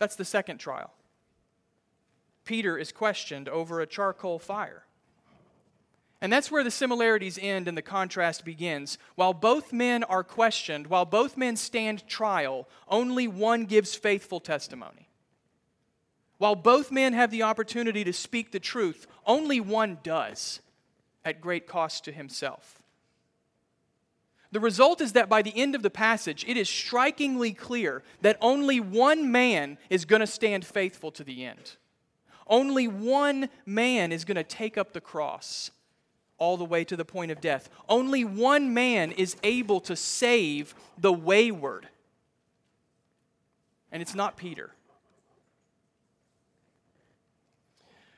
That's the second trial. Peter is questioned over a charcoal fire. And that's where the similarities end and the contrast begins. While both men are questioned, while both men stand trial, only one gives faithful testimony. While both men have the opportunity to speak the truth, only one does, at great cost to himself. The result is that by the end of the passage, it is strikingly clear that only one man is going to stand faithful to the end. Only one man is going to take up the cross all the way to the point of death. Only one man is able to save the wayward. And it's not Peter.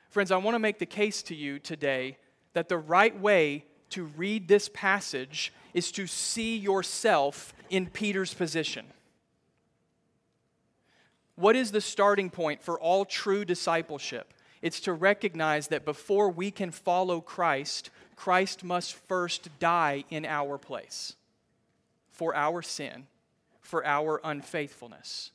Friends, I want to make the case to you today that the right way to read this passage is to see yourself in Peter's position. What is the starting point for all true discipleship? It's to recognize that before we can follow Christ, Christ must first die in our place for our sin, for our unfaithfulness.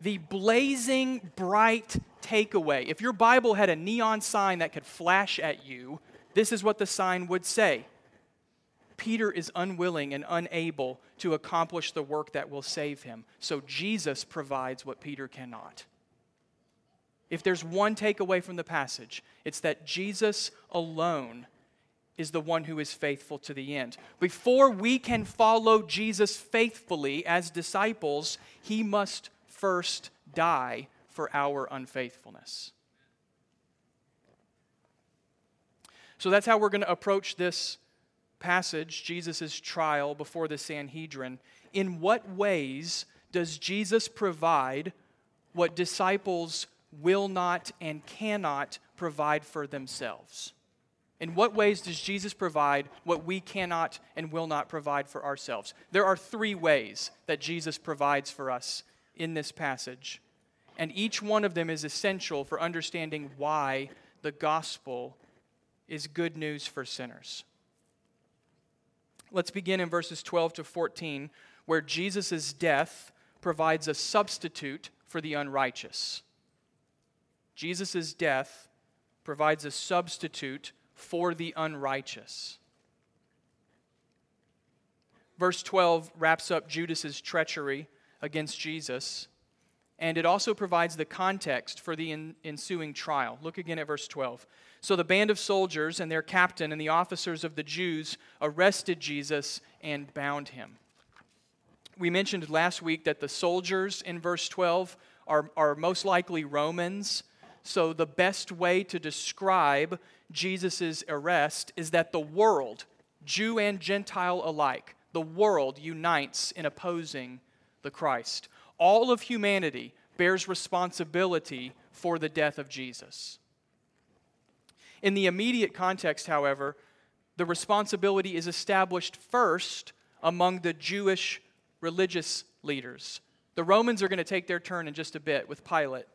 The blazing bright takeaway, if your Bible had a neon sign that could flash at you, this is what the sign would say Peter is unwilling and unable to accomplish the work that will save him. So Jesus provides what Peter cannot. If there's one takeaway from the passage, it's that Jesus alone is the one who is faithful to the end. Before we can follow Jesus faithfully as disciples, he must first die for our unfaithfulness. So that's how we're going to approach this passage, Jesus' trial before the Sanhedrin, in what ways does Jesus provide what disciples will not and cannot provide for themselves? In what ways does Jesus provide what we cannot and will not provide for ourselves? There are three ways that Jesus provides for us in this passage, and each one of them is essential for understanding why the gospel is good news for sinners. Let's begin in verses 12 to 14, where Jesus' death provides a substitute for the unrighteous. Jesus' death provides a substitute for the unrighteous. Verse 12 wraps up Judas's treachery against Jesus, and it also provides the context for the ensuing trial. Look again at verse 12. So the band of soldiers and their captain and the officers of the Jews arrested Jesus and bound him. We mentioned last week that the soldiers in verse 12 are, are most likely Romans. So the best way to describe Jesus' arrest is that the world, Jew and Gentile alike, the world unites in opposing the Christ. All of humanity bears responsibility for the death of Jesus. In the immediate context, however, the responsibility is established first among the Jewish religious leaders. The Romans are going to take their turn in just a bit with Pilate.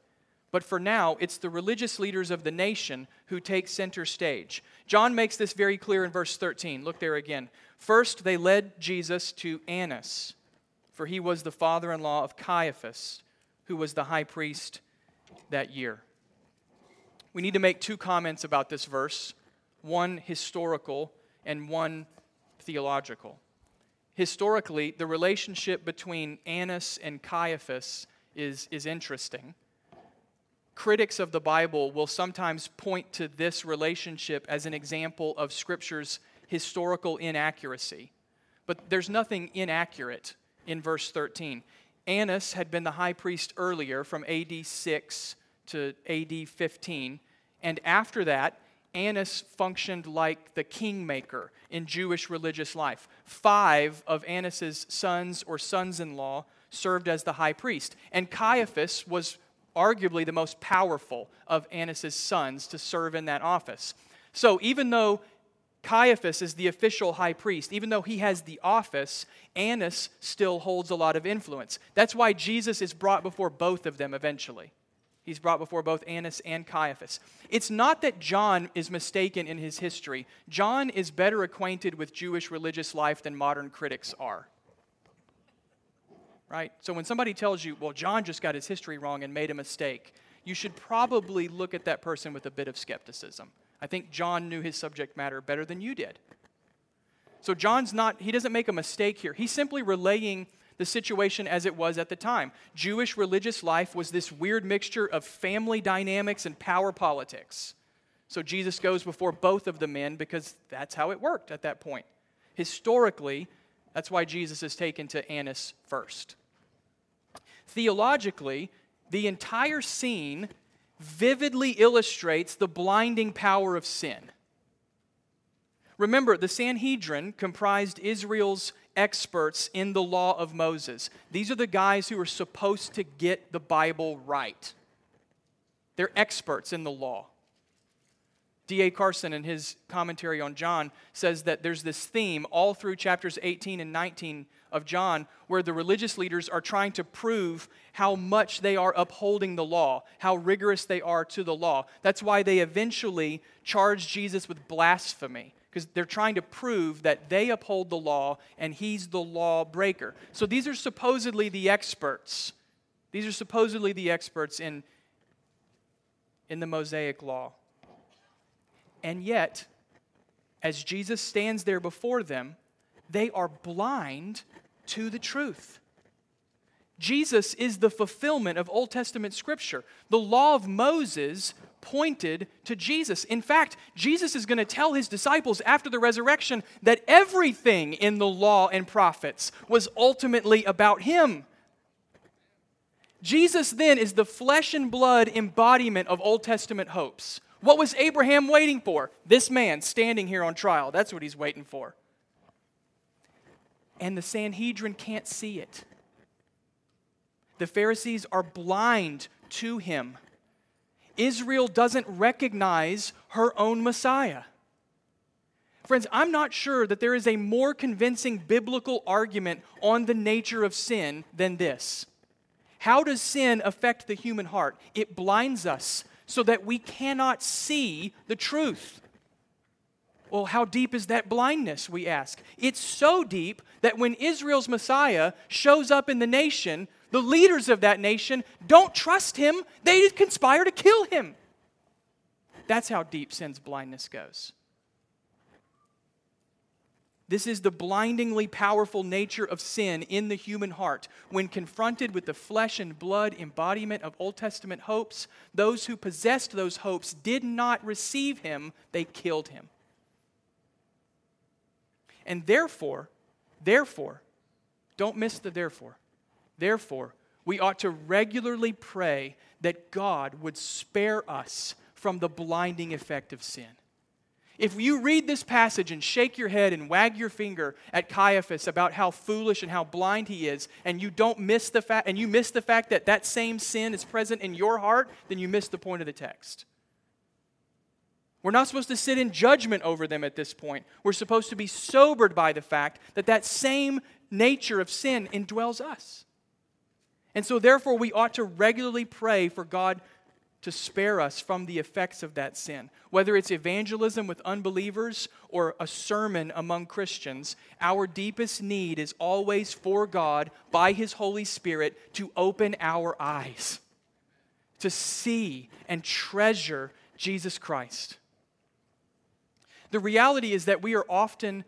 But for now, it's the religious leaders of the nation who take center stage. John makes this very clear in verse 13. Look there again. First, they led Jesus to Annas, for he was the father in law of Caiaphas, who was the high priest that year we need to make two comments about this verse one historical and one theological. Historically, the relationship between Annas and Caiaphas is, is interesting. Critics of the Bible will sometimes point to this relationship as an example of Scripture's historical inaccuracy. But there's nothing inaccurate in verse 13. Annas had been the high priest earlier from AD 6 to AD 15. And after that, Annas functioned like the kingmaker in Jewish religious life. Five of Annas's sons or sons in law served as the high priest. And Caiaphas was arguably the most powerful of Annas's sons to serve in that office. So even though Caiaphas is the official high priest, even though he has the office, Annas still holds a lot of influence. That's why Jesus is brought before both of them eventually. He's brought before both Annas and Caiaphas. It's not that John is mistaken in his history. John is better acquainted with Jewish religious life than modern critics are. right? So when somebody tells you, well, John just got his history wrong and made a mistake, you should probably look at that person with a bit of skepticism. I think John knew his subject matter better than you did. So John's not, he doesn't make a mistake here. He's simply relaying the situation as it was at the time. Jewish religious life was this weird mixture of family dynamics and power politics. So Jesus goes before both of the men because that's how it worked at that point. Historically, that's why Jesus is taken to Annas first. Theologically, the entire scene vividly illustrates the blinding power of sin. Remember, the Sanhedrin comprised Israel's experts in the law of Moses. These are the guys who are supposed to get the Bible right. They're experts in the law. D.A. Carson, in his commentary on John, says that there's this theme all through chapters 18 and 19 of John where the religious leaders are trying to prove how much they are upholding the law, how rigorous they are to the law. That's why they eventually charge Jesus with blasphemy because they're trying to prove that they uphold the law and he's the lawbreaker. So these are supposedly the experts. These are supposedly the experts in, in the Mosaic law. And yet, as Jesus stands there before them, they are blind to the truth. Jesus is the fulfillment of Old Testament scripture. The law of Moses pointed to Jesus. In fact, Jesus is going to tell his disciples after the resurrection that everything in the law and prophets was ultimately about him. Jesus then is the flesh and blood embodiment of Old Testament hopes. What was Abraham waiting for? This man standing here on trial. That's what he's waiting for. And the Sanhedrin can't see it. The Pharisees are blind to him. Israel doesn't recognize her own Messiah. Friends, I'm not sure that there is a more convincing biblical argument on the nature of sin than this. How does sin affect the human heart? It blinds us so that we cannot see the truth. Well, how deep is that blindness, we ask? It's so deep that when Israel's Messiah shows up in the nation, the leaders of that nation don't trust him, they conspire to kill him. That's how deep sin's blindness goes. This is the blindingly powerful nature of sin in the human heart. When confronted with the flesh and blood embodiment of Old Testament hopes, those who possessed those hopes did not receive him, they killed him. And therefore, therefore, don't miss the therefore. Therefore, we ought to regularly pray that God would spare us from the blinding effect of sin. If you read this passage and shake your head and wag your finger at Caiaphas about how foolish and how blind he is, and you don't miss the fact and you miss the fact that that same sin is present in your heart, then you miss the point of the text. We're not supposed to sit in judgment over them at this point. We're supposed to be sobered by the fact that that same nature of sin indwells us. And so, therefore, we ought to regularly pray for God to spare us from the effects of that sin. Whether it's evangelism with unbelievers or a sermon among Christians, our deepest need is always for God, by His Holy Spirit, to open our eyes, to see and treasure Jesus Christ. The reality is that we are often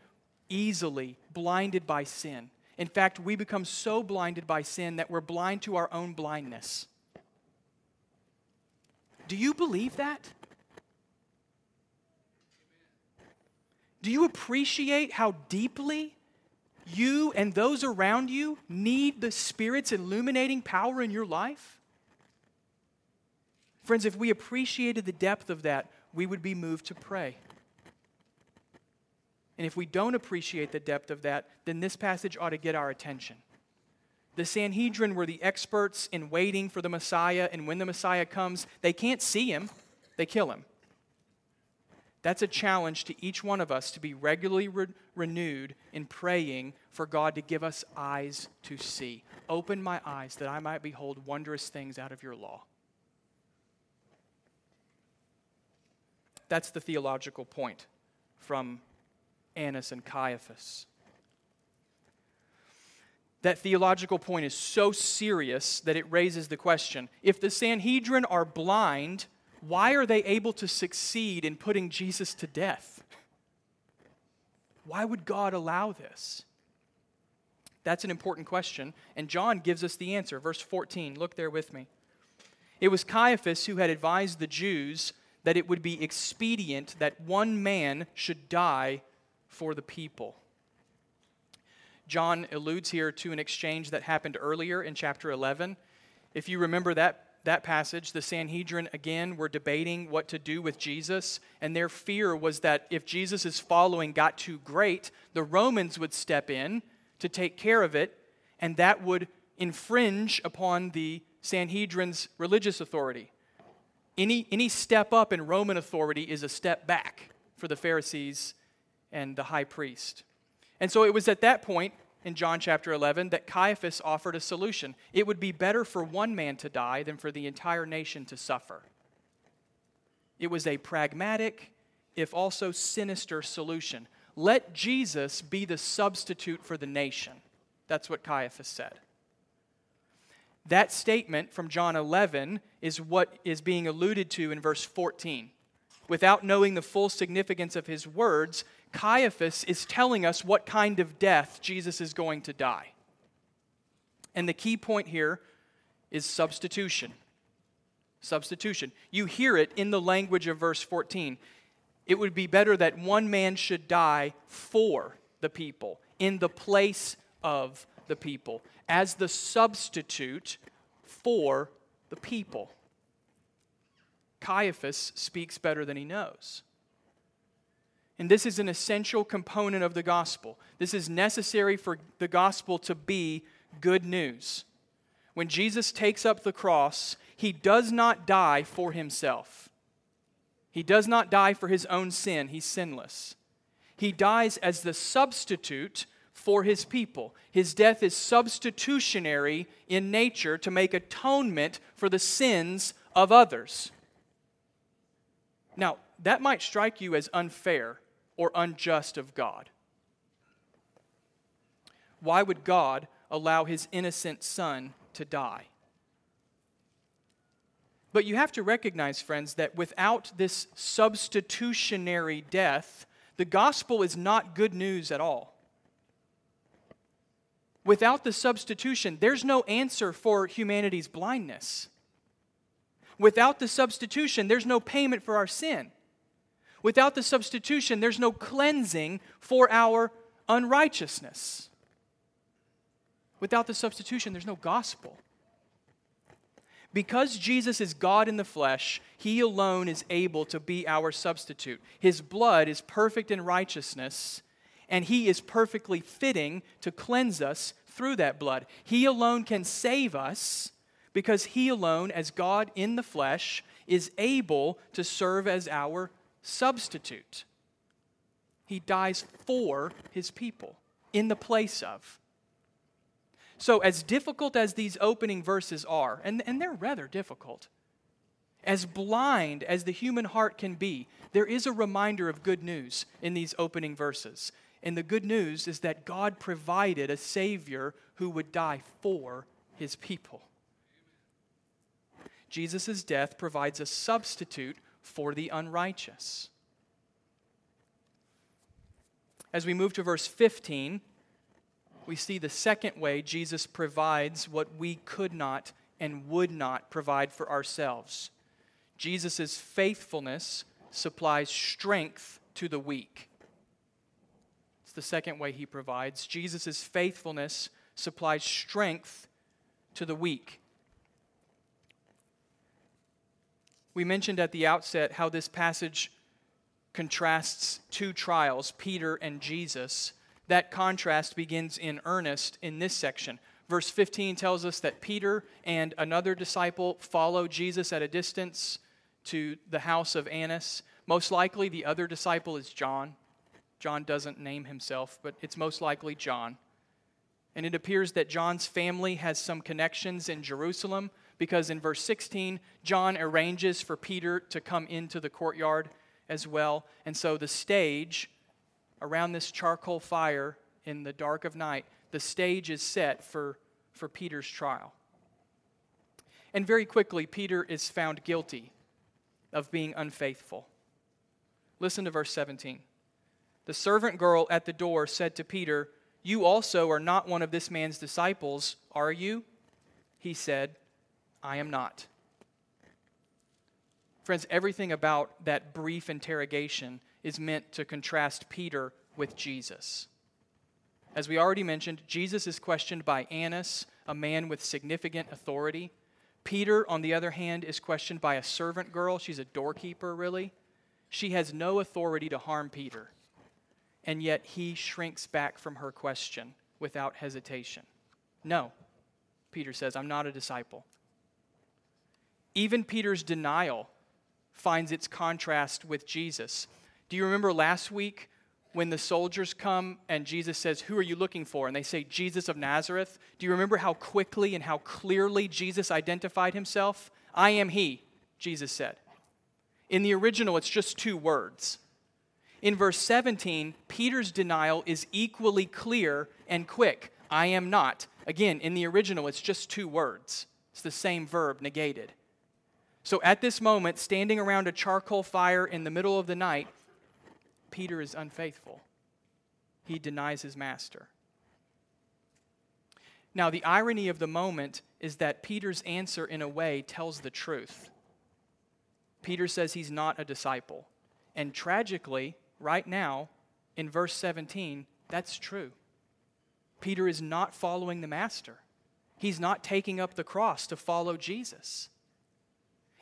easily blinded by sin. In fact, we become so blinded by sin that we're blind to our own blindness. Do you believe that? Do you appreciate how deeply you and those around you need the Spirit's illuminating power in your life? Friends, if we appreciated the depth of that, we would be moved to pray. And if we don't appreciate the depth of that, then this passage ought to get our attention. The Sanhedrin were the experts in waiting for the Messiah, and when the Messiah comes, they can't see him, they kill him. That's a challenge to each one of us to be regularly re- renewed in praying for God to give us eyes to see. Open my eyes that I might behold wondrous things out of your law. That's the theological point from Annas and Caiaphas. that theological point is so serious that it raises the question if the Sanhedrin are blind, why are they able to succeed in putting Jesus to death? Why would God allow this? That's an important question, and John gives us the answer. Verse 14, look there with me. It was Caiaphas who had advised the Jews that it would be expedient that one man should die for the people. John alludes here to an exchange that happened earlier in chapter 11. If you remember that, that passage, the Sanhedrin again were debating what to do with Jesus, and their fear was that if Jesus' following got too great, the Romans would step in to take care of it, and that would infringe upon the Sanhedrin's religious authority. Any, any step up in Roman authority is a step back for the Pharisees and the high priest. And so it was at that point in John chapter 11 that Caiaphas offered a solution. It would be better for one man to die than for the entire nation to suffer. It was a pragmatic, if also sinister, solution. Let Jesus be the substitute for the nation. That's what Caiaphas said. That statement from John 11 is what is being alluded to in verse 14. Without knowing the full significance of his words, Caiaphas is telling us what kind of death Jesus is going to die. And the key point here is substitution. Substitution. You hear it in the language of verse 14. It would be better that one man should die for the people, in the place of the people, as the substitute for the people. Caiaphas speaks better than he knows. And this is an essential component of the gospel. This is necessary for the gospel to be good news. When Jesus takes up the cross, he does not die for himself. He does not die for his own sin. He's sinless. He dies as the substitute for his people. His death is substitutionary in nature to make atonement for the sins of others. Now, that might strike you as unfair or unjust of God. Why would God allow his innocent son to die? But you have to recognize, friends, that without this substitutionary death, the gospel is not good news at all. Without the substitution, there's no answer for humanity's blindness. Without the substitution, there's no payment for our sin. Without the substitution, there's no cleansing for our unrighteousness. Without the substitution, there's no gospel. Because Jesus is God in the flesh, he alone is able to be our substitute. His blood is perfect in righteousness, and he is perfectly fitting to cleanse us through that blood. He alone can save us because he alone, as God in the flesh, is able to serve as our substitute. He dies for his people, in the place of. So, as difficult as these opening verses are, and, and they're rather difficult, as blind as the human heart can be, there is a reminder of good news in these opening verses. And the good news is that God provided a Savior who would die for his people. Jesus' death provides a substitute for the unrighteous. As we move to verse 15, we see the second way Jesus provides what we could not and would not provide for ourselves. Jesus' faithfulness supplies strength to the weak. It's the second way he provides. Jesus' faithfulness supplies strength to the weak. We mentioned at the outset how this passage contrasts two trials, Peter and Jesus. That contrast begins in earnest in this section. Verse 15 tells us that Peter and another disciple follow Jesus at a distance to the house of Annas. Most likely, the other disciple is John. John doesn't name himself, but it's most likely John. And it appears that John's family has some connections in Jerusalem because in verse 16, John arranges for Peter to come into the courtyard as well. And so the stage around this charcoal fire in the dark of night, the stage is set for, for Peter's trial. And very quickly, Peter is found guilty of being unfaithful. Listen to verse 17. The servant girl at the door said to Peter, You also are not one of this man's disciples, are you? He said, I am not. Friends, everything about that brief interrogation is meant to contrast Peter with Jesus. As we already mentioned, Jesus is questioned by Annas, a man with significant authority. Peter, on the other hand, is questioned by a servant girl. She's a doorkeeper, really. She has no authority to harm Peter, and yet he shrinks back from her question without hesitation. No, Peter says, I'm not a disciple. Even Peter's denial finds its contrast with Jesus. Do you remember last week when the soldiers come and Jesus says, Who are you looking for? And they say, Jesus of Nazareth. Do you remember how quickly and how clearly Jesus identified himself? I am he, Jesus said. In the original, it's just two words. In verse 17, Peter's denial is equally clear and quick I am not. Again, in the original, it's just two words. It's the same verb negated. So at this moment, standing around a charcoal fire in the middle of the night, Peter is unfaithful. He denies his master. Now, the irony of the moment is that Peter's answer, in a way, tells the truth. Peter says he's not a disciple. And tragically, right now, in verse 17, that's true. Peter is not following the Master, he's not taking up the cross to follow Jesus.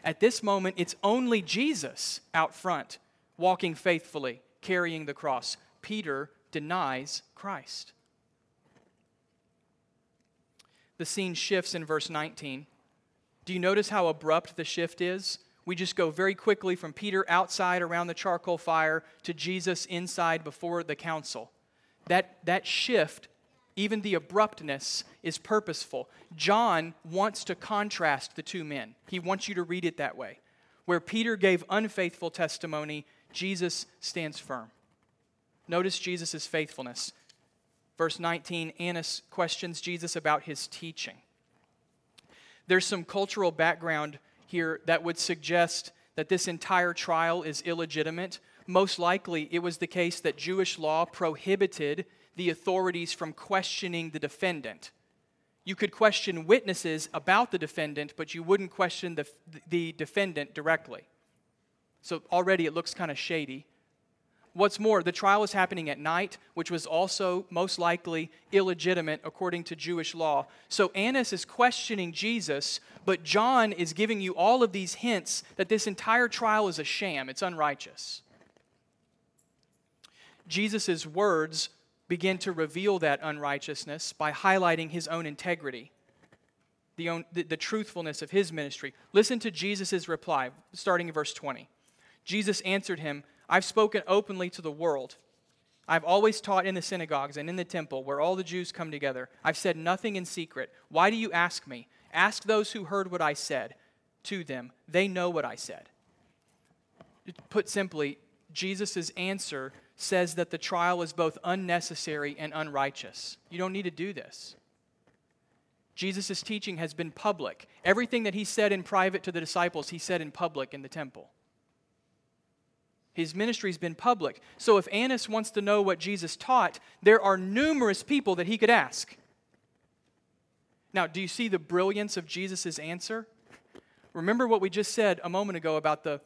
At this moment, it's only Jesus out front, walking faithfully, carrying the cross. Peter denies Christ. The scene shifts in verse 19. Do you notice how abrupt the shift is? we just go very quickly from Peter outside around the charcoal fire to Jesus inside before the council. That, that shift, even the abruptness, is purposeful. John wants to contrast the two men. He wants you to read it that way. Where Peter gave unfaithful testimony, Jesus stands firm. Notice Jesus' faithfulness. Verse 19 Annas questions Jesus about his teaching. There's some cultural background here that would suggest that this entire trial is illegitimate. Most likely, it was the case that Jewish law prohibited the authorities from questioning the defendant. You could question witnesses about the defendant, but you wouldn't question the, the defendant directly. So already it looks kind of shady. What's more, the trial was happening at night, which was also most likely illegitimate according to Jewish law. So Annas is questioning Jesus, but John is giving you all of these hints that this entire trial is a sham, it's unrighteous. Jesus' words begin to reveal that unrighteousness by highlighting his own integrity, the, own, the, the truthfulness of his ministry. Listen to Jesus' reply, starting in verse 20. Jesus answered him, I've spoken openly to the world. I've always taught in the synagogues and in the temple where all the Jews come together. I've said nothing in secret. Why do you ask me? Ask those who heard what I said to them. They know what I said. Put simply, Jesus' answer says that the trial is both unnecessary and unrighteous. You don't need to do this. Jesus' teaching has been public. Everything that he said in private to the disciples, he said in public in the temple. His ministry's been public. So if Annas wants to know what Jesus taught, there are numerous people that he could ask. Now, do you see the brilliance of Jesus' answer? Remember what we just said a moment ago about the,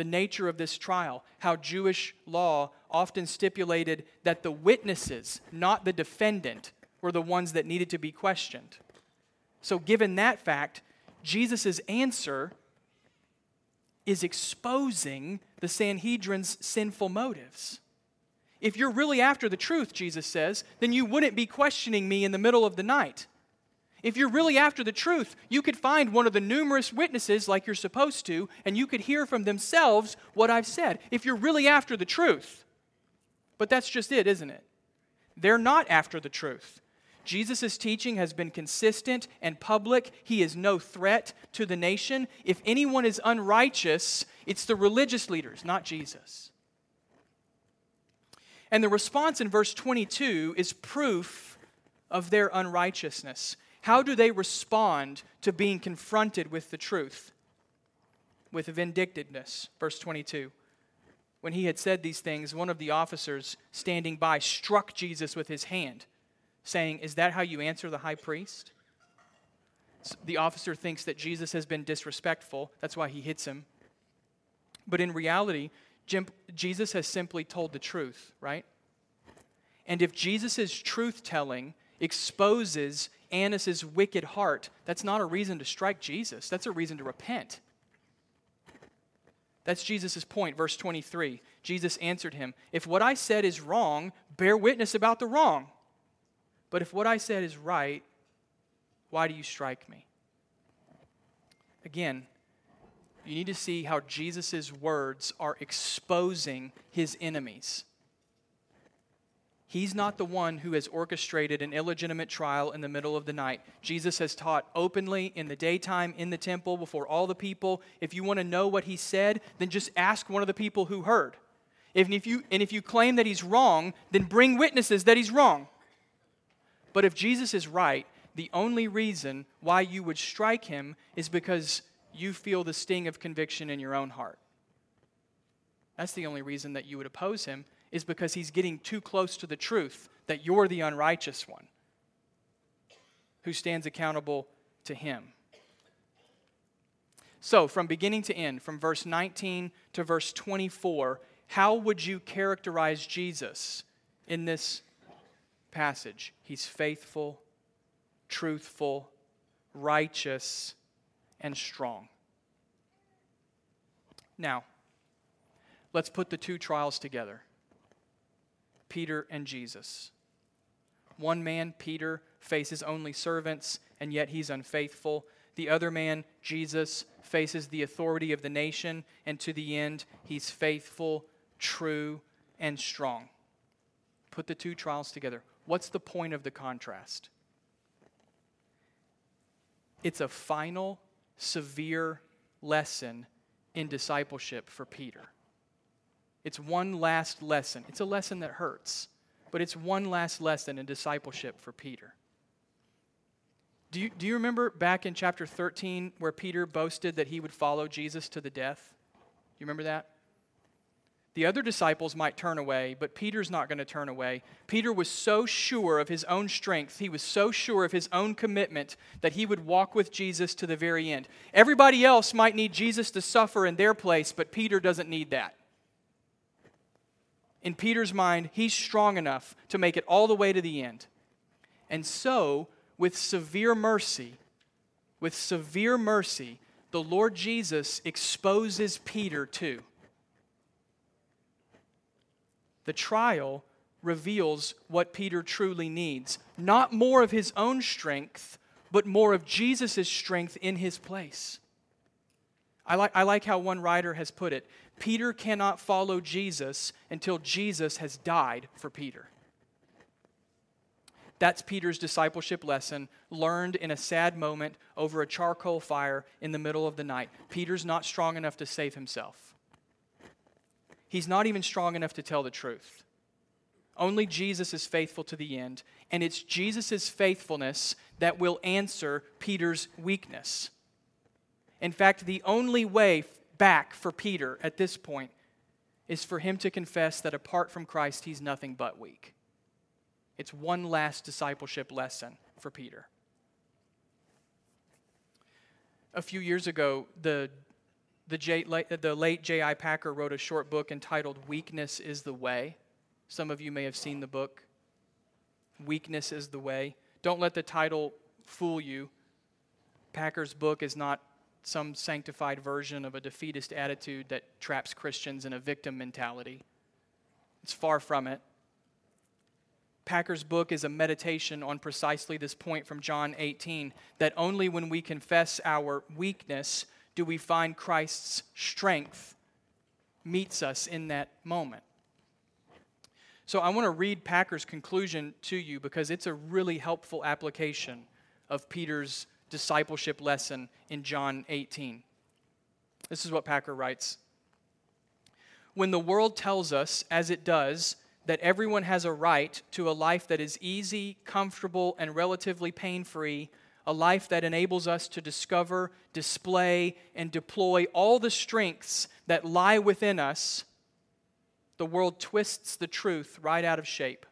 the nature of this trial, how Jewish law often stipulated that the witnesses, not the defendant, were the ones that needed to be questioned. So, given that fact, Jesus' answer is exposing the Sanhedrin's sinful motives. If you're really after the truth, Jesus says, then you wouldn't be questioning me in the middle of the night. If you're really after the truth, you could find one of the numerous witnesses like you're supposed to, and you could hear from themselves what I've said. If you're really after the truth. But that's just it, isn't it? They're not after the truth. Jesus' teaching has been consistent and public. He is no threat to the nation. If anyone is unrighteous, it's the religious leaders, not Jesus. And the response in verse 22 is proof of their unrighteousness. How do they respond to being confronted with the truth? With vindictiveness. Verse 22. When he had said these things, one of the officers standing by struck Jesus with his hand, saying, Is that how you answer the high priest? The officer thinks that Jesus has been disrespectful. That's why he hits him. But in reality, Jesus has simply told the truth, right? And if Jesus' truth telling exposes Annas' wicked heart, that's not a reason to strike Jesus. That's a reason to repent. That's Jesus' point, verse 23. Jesus answered him, If what I said is wrong, bear witness about the wrong. But if what I said is right, why do you strike me? Again, you need to see how Jesus' words are exposing his enemies. He's not the one who has orchestrated an illegitimate trial in the middle of the night. Jesus has taught openly in the daytime in the temple before all the people. If you want to know what he said, then just ask one of the people who heard. If, you, and if you claim that he's wrong, then bring witnesses that he's wrong. But if Jesus is right, the only reason why you would strike him is because you feel the sting of conviction in your own heart. That's the only reason that you would oppose him, is because he's getting too close to the truth that you're the unrighteous one who stands accountable to him. So, from beginning to end, from verse 19 to verse 24, how would you characterize Jesus in this passage? He's faithful, truthful, righteous, and strong. Now, let's put the two trials together Peter and Jesus. One man, Peter, faces only servants, and yet he's unfaithful. The other man, Jesus, faces the authority of the nation, and to the end, he's faithful, true, and strong. Put the two trials together. What's the point of the contrast? It's a final, severe lesson in discipleship for Peter. It's one last lesson. It's a lesson that hurts, but it's one last lesson in discipleship for Peter. Do you, do you remember back in chapter 13 where Peter boasted that he would follow Jesus to the death? Do you remember that? The other disciples might turn away, but Peter's not going to turn away. Peter was so sure of his own strength, he was so sure of his own commitment that he would walk with Jesus to the very end. Everybody else might need Jesus to suffer in their place, but Peter doesn't need that. In Peter's mind, he's strong enough to make it all the way to the end. And so, with severe mercy, with severe mercy, the Lord Jesus exposes Peter too the trial reveals what Peter truly needs. Not more of his own strength, but more of Jesus' strength in his place. I like, I like how one writer has put it Peter cannot follow Jesus until Jesus has died for Peter. That's Peter's discipleship lesson, learned in a sad moment over a charcoal fire in the middle of the night. Peter's not strong enough to save himself he's not even strong enough to tell the truth. Only Jesus is faithful to the end, and it's Jesus' faithfulness that will answer Peter's weakness. In fact, the only way back for Peter at this point is for him to confess that apart from Christ, he's nothing but weak. It's one last discipleship lesson for Peter. A few years ago, the the, J, the late J.I. Packer wrote a short book entitled Weakness is the Way. Some of you may have seen the book. Weakness is the Way. Don't let the title fool you. Packer's book is not some sanctified version of a defeatist attitude that traps Christians in a victim mentality. It's far from it. Packer's book is a meditation on precisely this point from John 18 that only when we confess our weakness do we find Christ's strength meets us in that moment. So I want to read Packer's conclusion to you because it's a really helpful application of Peter's discipleship lesson in John 18. This is what Packer writes When the world tells us, as it does, that everyone has a right to a life that is easy, comfortable, and relatively pain free, a life that enables us to discover, display, and deploy all the strengths that lie within us, the world twists the truth right out of shape.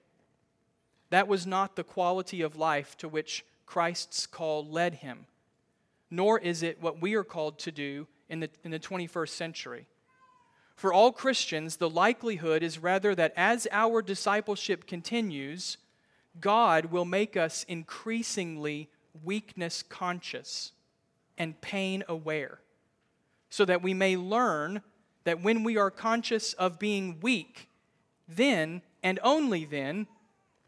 That was not the quality of life to which Christ's call led him, nor is it what we are called to do in the, in the 21st century. For all Christians, the likelihood is rather that as our discipleship continues, God will make us increasingly weakness conscious and pain aware, so that we may learn that when we are conscious of being weak, then and only then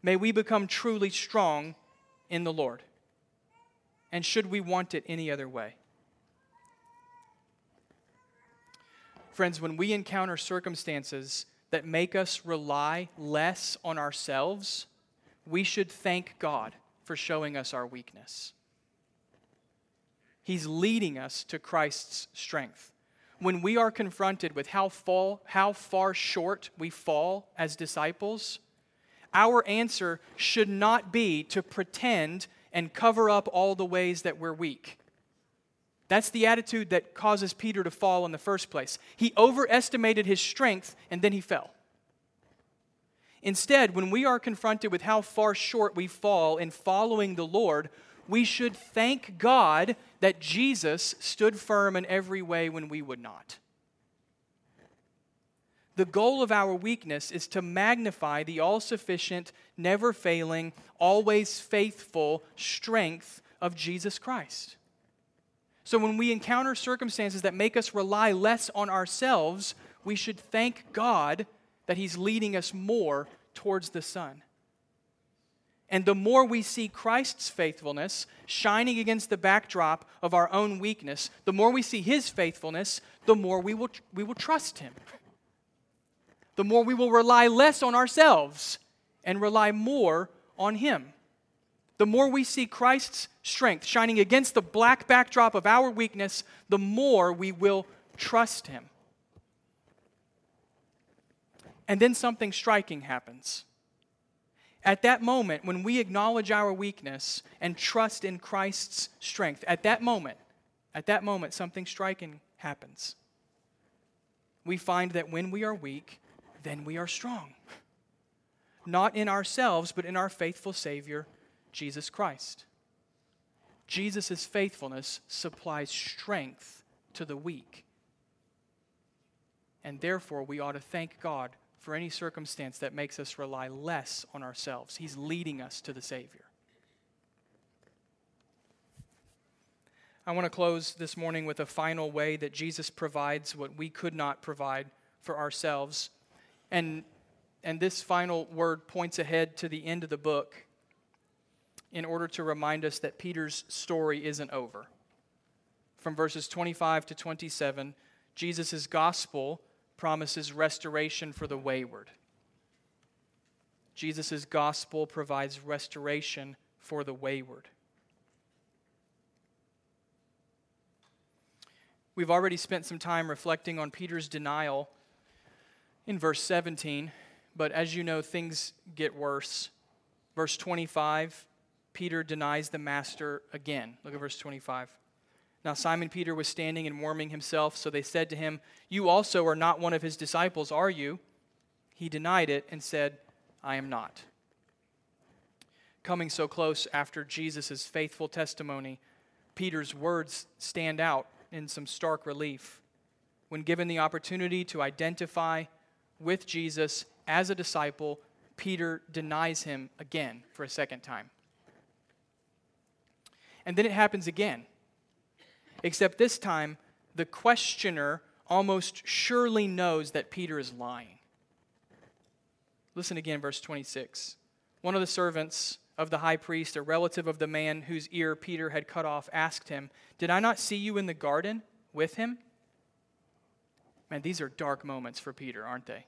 may we become truly strong in the Lord. And should we want it any other way? Friends, when we encounter circumstances that make us rely less on ourselves, we should thank God for showing us our weakness. He's leading us to Christ's strength. When we are confronted with how, fall, how far short we fall as disciples, our answer should not be to pretend and cover up all the ways that we're weak. That's the attitude that causes Peter to fall in the first place. He overestimated his strength and then he fell. Instead, when we are confronted with how far short we fall in following the Lord, we should thank God that Jesus stood firm in every way when we would not. The goal of our weakness is to magnify the all sufficient, never failing, always faithful strength of Jesus Christ. So when we encounter circumstances that make us rely less on ourselves, we should thank God that He's leading us more towards the Son. And the more we see Christ's faithfulness shining against the backdrop of our own weakness, the more we see His faithfulness, the more we will, we will trust Him. The more we will rely less on ourselves and rely more on Him the more we see Christ's strength shining against the black backdrop of our weakness, the more we will trust Him. And then something striking happens. At that moment, when we acknowledge our weakness and trust in Christ's strength, at that moment, at that moment, something striking happens. We find that when we are weak, then we are strong. Not in ourselves, but in our faithful Savior, Jesus Christ. Jesus' faithfulness supplies strength to the weak. And therefore, we ought to thank God for any circumstance that makes us rely less on ourselves. He's leading us to the Savior. I want to close this morning with a final way that Jesus provides what we could not provide for ourselves. And, and this final word points ahead to the end of the book in order to remind us that Peter's story isn't over. From verses 25 to 27, Jesus' gospel promises restoration for the wayward. Jesus' gospel provides restoration for the wayward. We've already spent some time reflecting on Peter's denial in verse 17, but as you know, things get worse. Verse 25 Peter denies the master again. Look at verse 25. Now Simon Peter was standing and warming himself, so they said to him, You also are not one of his disciples, are you? He denied it and said, I am not. Coming so close after Jesus' faithful testimony, Peter's words stand out in some stark relief. When given the opportunity to identify with Jesus as a disciple, Peter denies him again for a second time. And then it happens again. Except this time, the questioner almost surely knows that Peter is lying. Listen again, verse 26. One of the servants of the high priest, a relative of the man whose ear Peter had cut off, asked him, Did I not see you in the garden with him? Man, these are dark moments for Peter, aren't they?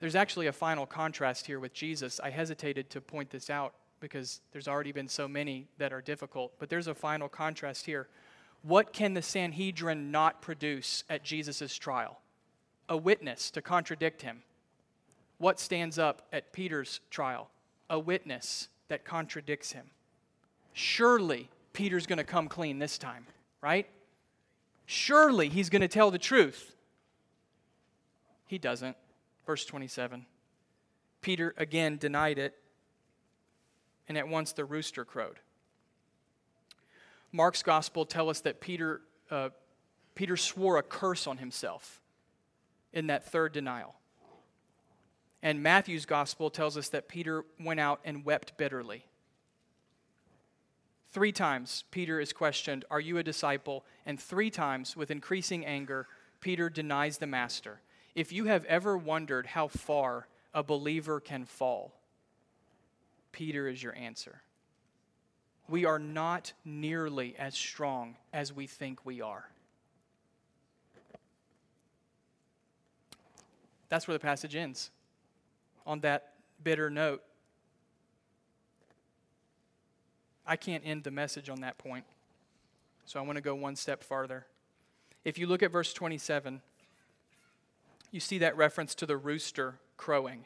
There's actually a final contrast here with Jesus. I hesitated to point this out because there's already been so many that are difficult. But there's a final contrast here. What can the Sanhedrin not produce at Jesus' trial? A witness to contradict him. what stands up at Peter's trial? A witness that contradicts him. Surely Peter's going to come clean this time, right? Surely he's going to tell the truth. He doesn't. Verse 27. Peter again denied it, and at once the rooster crowed. Mark's gospel tells us that Peter, uh, Peter swore a curse on himself in that third denial. And Matthew's gospel tells us that Peter went out and wept bitterly. Three times Peter is questioned, Are you a disciple? And three times, with increasing anger, Peter denies the master. If you have ever wondered how far a believer can fall, Peter is your answer. We are not nearly as strong as we think we are. That's where the passage ends on that bitter note. I can't end the message on that point. So I want to go one step farther. If you look at verse 27, you see that reference to the rooster crowing.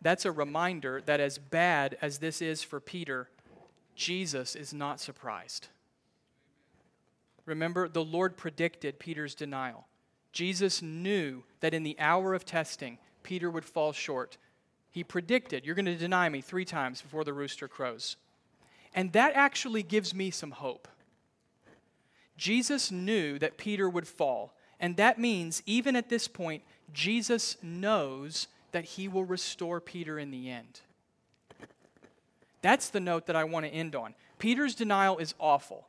That's a reminder that as bad as this is for Peter, Jesus is not surprised. Remember, the Lord predicted Peter's denial. Jesus knew that in the hour of testing, Peter would fall short. He predicted, You're going to deny me three times before the rooster crows. And that actually gives me some hope. Jesus knew that Peter would fall. And that means, even at this point, Jesus knows that he will restore Peter in the end. That's the note that I want to end on. Peter's denial is awful,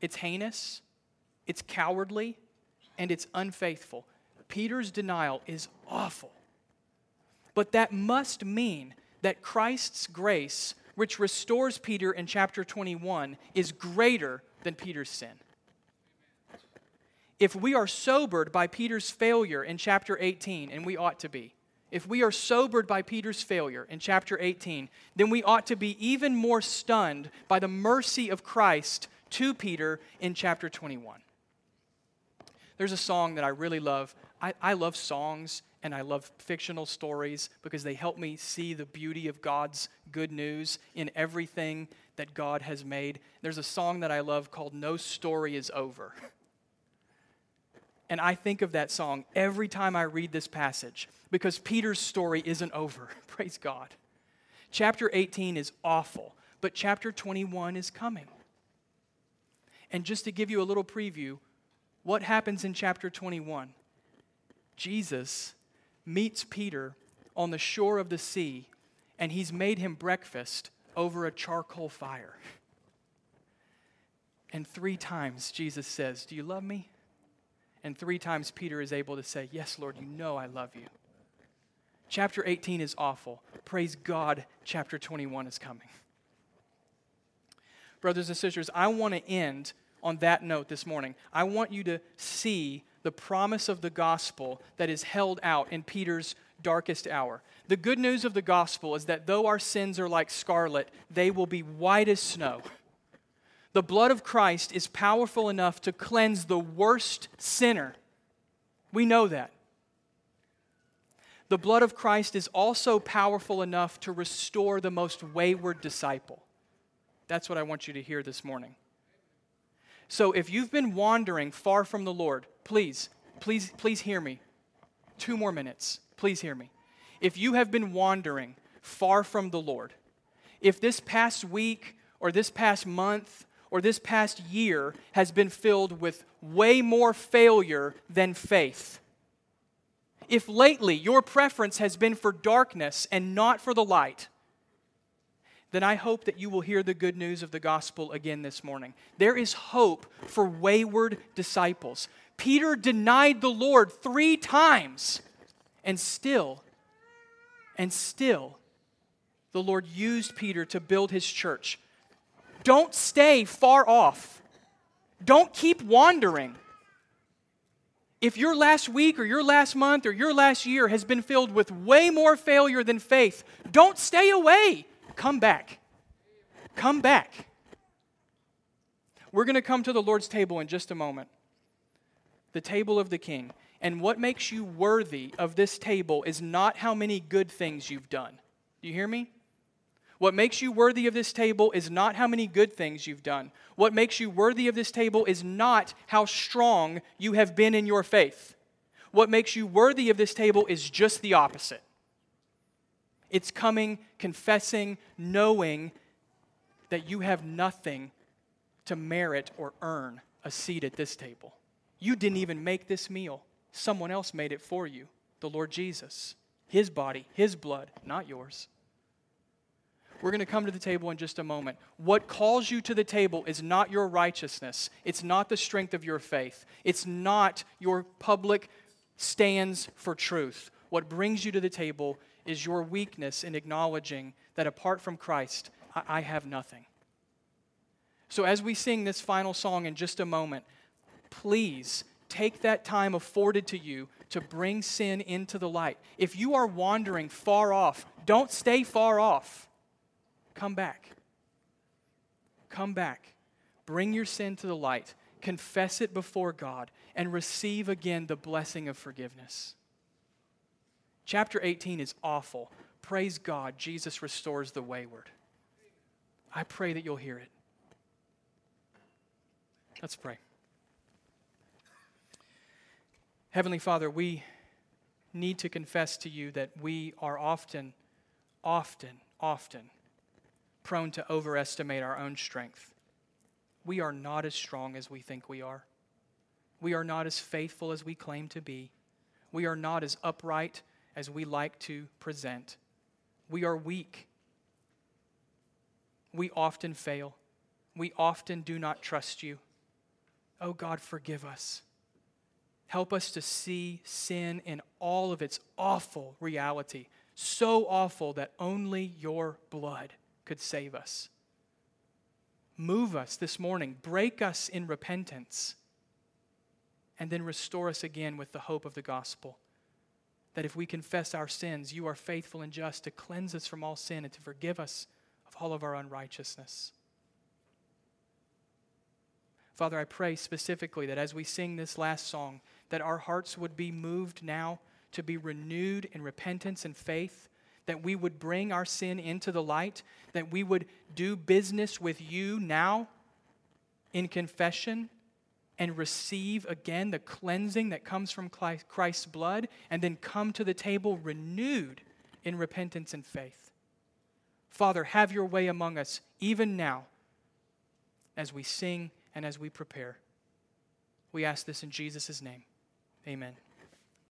it's heinous, it's cowardly, and it's unfaithful. Peter's denial is awful. But that must mean that Christ's grace, which restores Peter in chapter 21, is greater than Peter's sin. If we are sobered by Peter's failure in chapter 18, and we ought to be, if we are sobered by Peter's failure in chapter 18, then we ought to be even more stunned by the mercy of Christ to Peter in chapter 21. There's a song that I really love I, I love songs and I love fictional stories because they help me see the beauty of God's good news in everything that God has made. There's a song that I love called No Story is Over. And I think of that song every time I read this passage because Peter's story isn't over. Praise God. Chapter 18 is awful, but chapter 21 is coming. And just to give you a little preview, what happens in chapter 21? Jesus meets Peter on the shore of the sea, and he's made him breakfast over a charcoal fire. And three times Jesus says, Do you love me? And three times Peter is able to say, Yes, Lord, you know I love you. Chapter 18 is awful. Praise God, chapter 21 is coming. Brothers and sisters, I want to end on that note this morning. I want you to see the promise of the gospel that is held out in Peter's darkest hour. The good news of the gospel is that though our sins are like scarlet, they will be white as snow. The blood of Christ is powerful enough to cleanse the worst sinner. We know that. The blood of Christ is also powerful enough to restore the most wayward disciple. That's what I want you to hear this morning. So if you've been wandering far from the Lord, please, please, please hear me. Two more minutes. Please hear me. If you have been wandering far from the Lord, if this past week or this past month or this past year has been filled with way more failure than faith, if lately your preference has been for darkness and not for the light, then I hope that you will hear the good news of the gospel again this morning. There is hope for wayward disciples. Peter denied the Lord three times, and still, and still, the Lord used Peter to build his church. Don't stay far off. Don't keep wandering. If your last week or your last month or your last year has been filled with way more failure than faith, don't stay away. Come back. Come back. We're going to come to the Lord's table in just a moment. The table of the king. And what makes you worthy of this table is not how many good things you've done. Do you hear me? What makes you worthy of this table is not how many good things you've done. What makes you worthy of this table is not how strong you have been in your faith. What makes you worthy of this table is just the opposite. It's coming, confessing, knowing that you have nothing to merit or earn a seat at this table. You didn't even make this meal, someone else made it for you the Lord Jesus. His body, His blood, not yours. We're going to come to the table in just a moment. What calls you to the table is not your righteousness, it's not the strength of your faith, it's not your public stands for truth. What brings you to the table is your weakness in acknowledging that apart from Christ, I, have nothing. So, as we sing this final song in just a moment, please take that time afforded to you to bring sin into the light. If you are wandering far off, don't stay far off. Come back. Come back. Bring your sin to the light. Confess it before God and receive again the blessing of forgiveness. Chapter 18 is awful. Praise God, Jesus restores the wayward. I pray that you'll hear it. Let's pray. Heavenly Father, we need to confess to you that we are often, often, often prone to overestimate our own strength. We are not as strong as we think we are. We are not as faithful as we claim to be. We are not as upright as we like to present. We are weak. We often fail. We often do not trust you. Oh God, forgive us. Help us to see sin in all of its awful reality, so awful that only your blood could save us. Move us this morning, break us in repentance, and then restore us again with the hope of the gospel. That if we confess our sins, you are faithful and just to cleanse us from all sin and to forgive us of all of our unrighteousness. Father, I pray specifically that as we sing this last song, that our hearts would be moved now to be renewed in repentance and faith that we would bring our sin into the light, that we would do business with you now in confession and receive again the cleansing that comes from Christ's blood, and then come to the table renewed in repentance and faith. Father, have your way among us even now as we sing and as we prepare. We ask this in Jesus' name. Amen.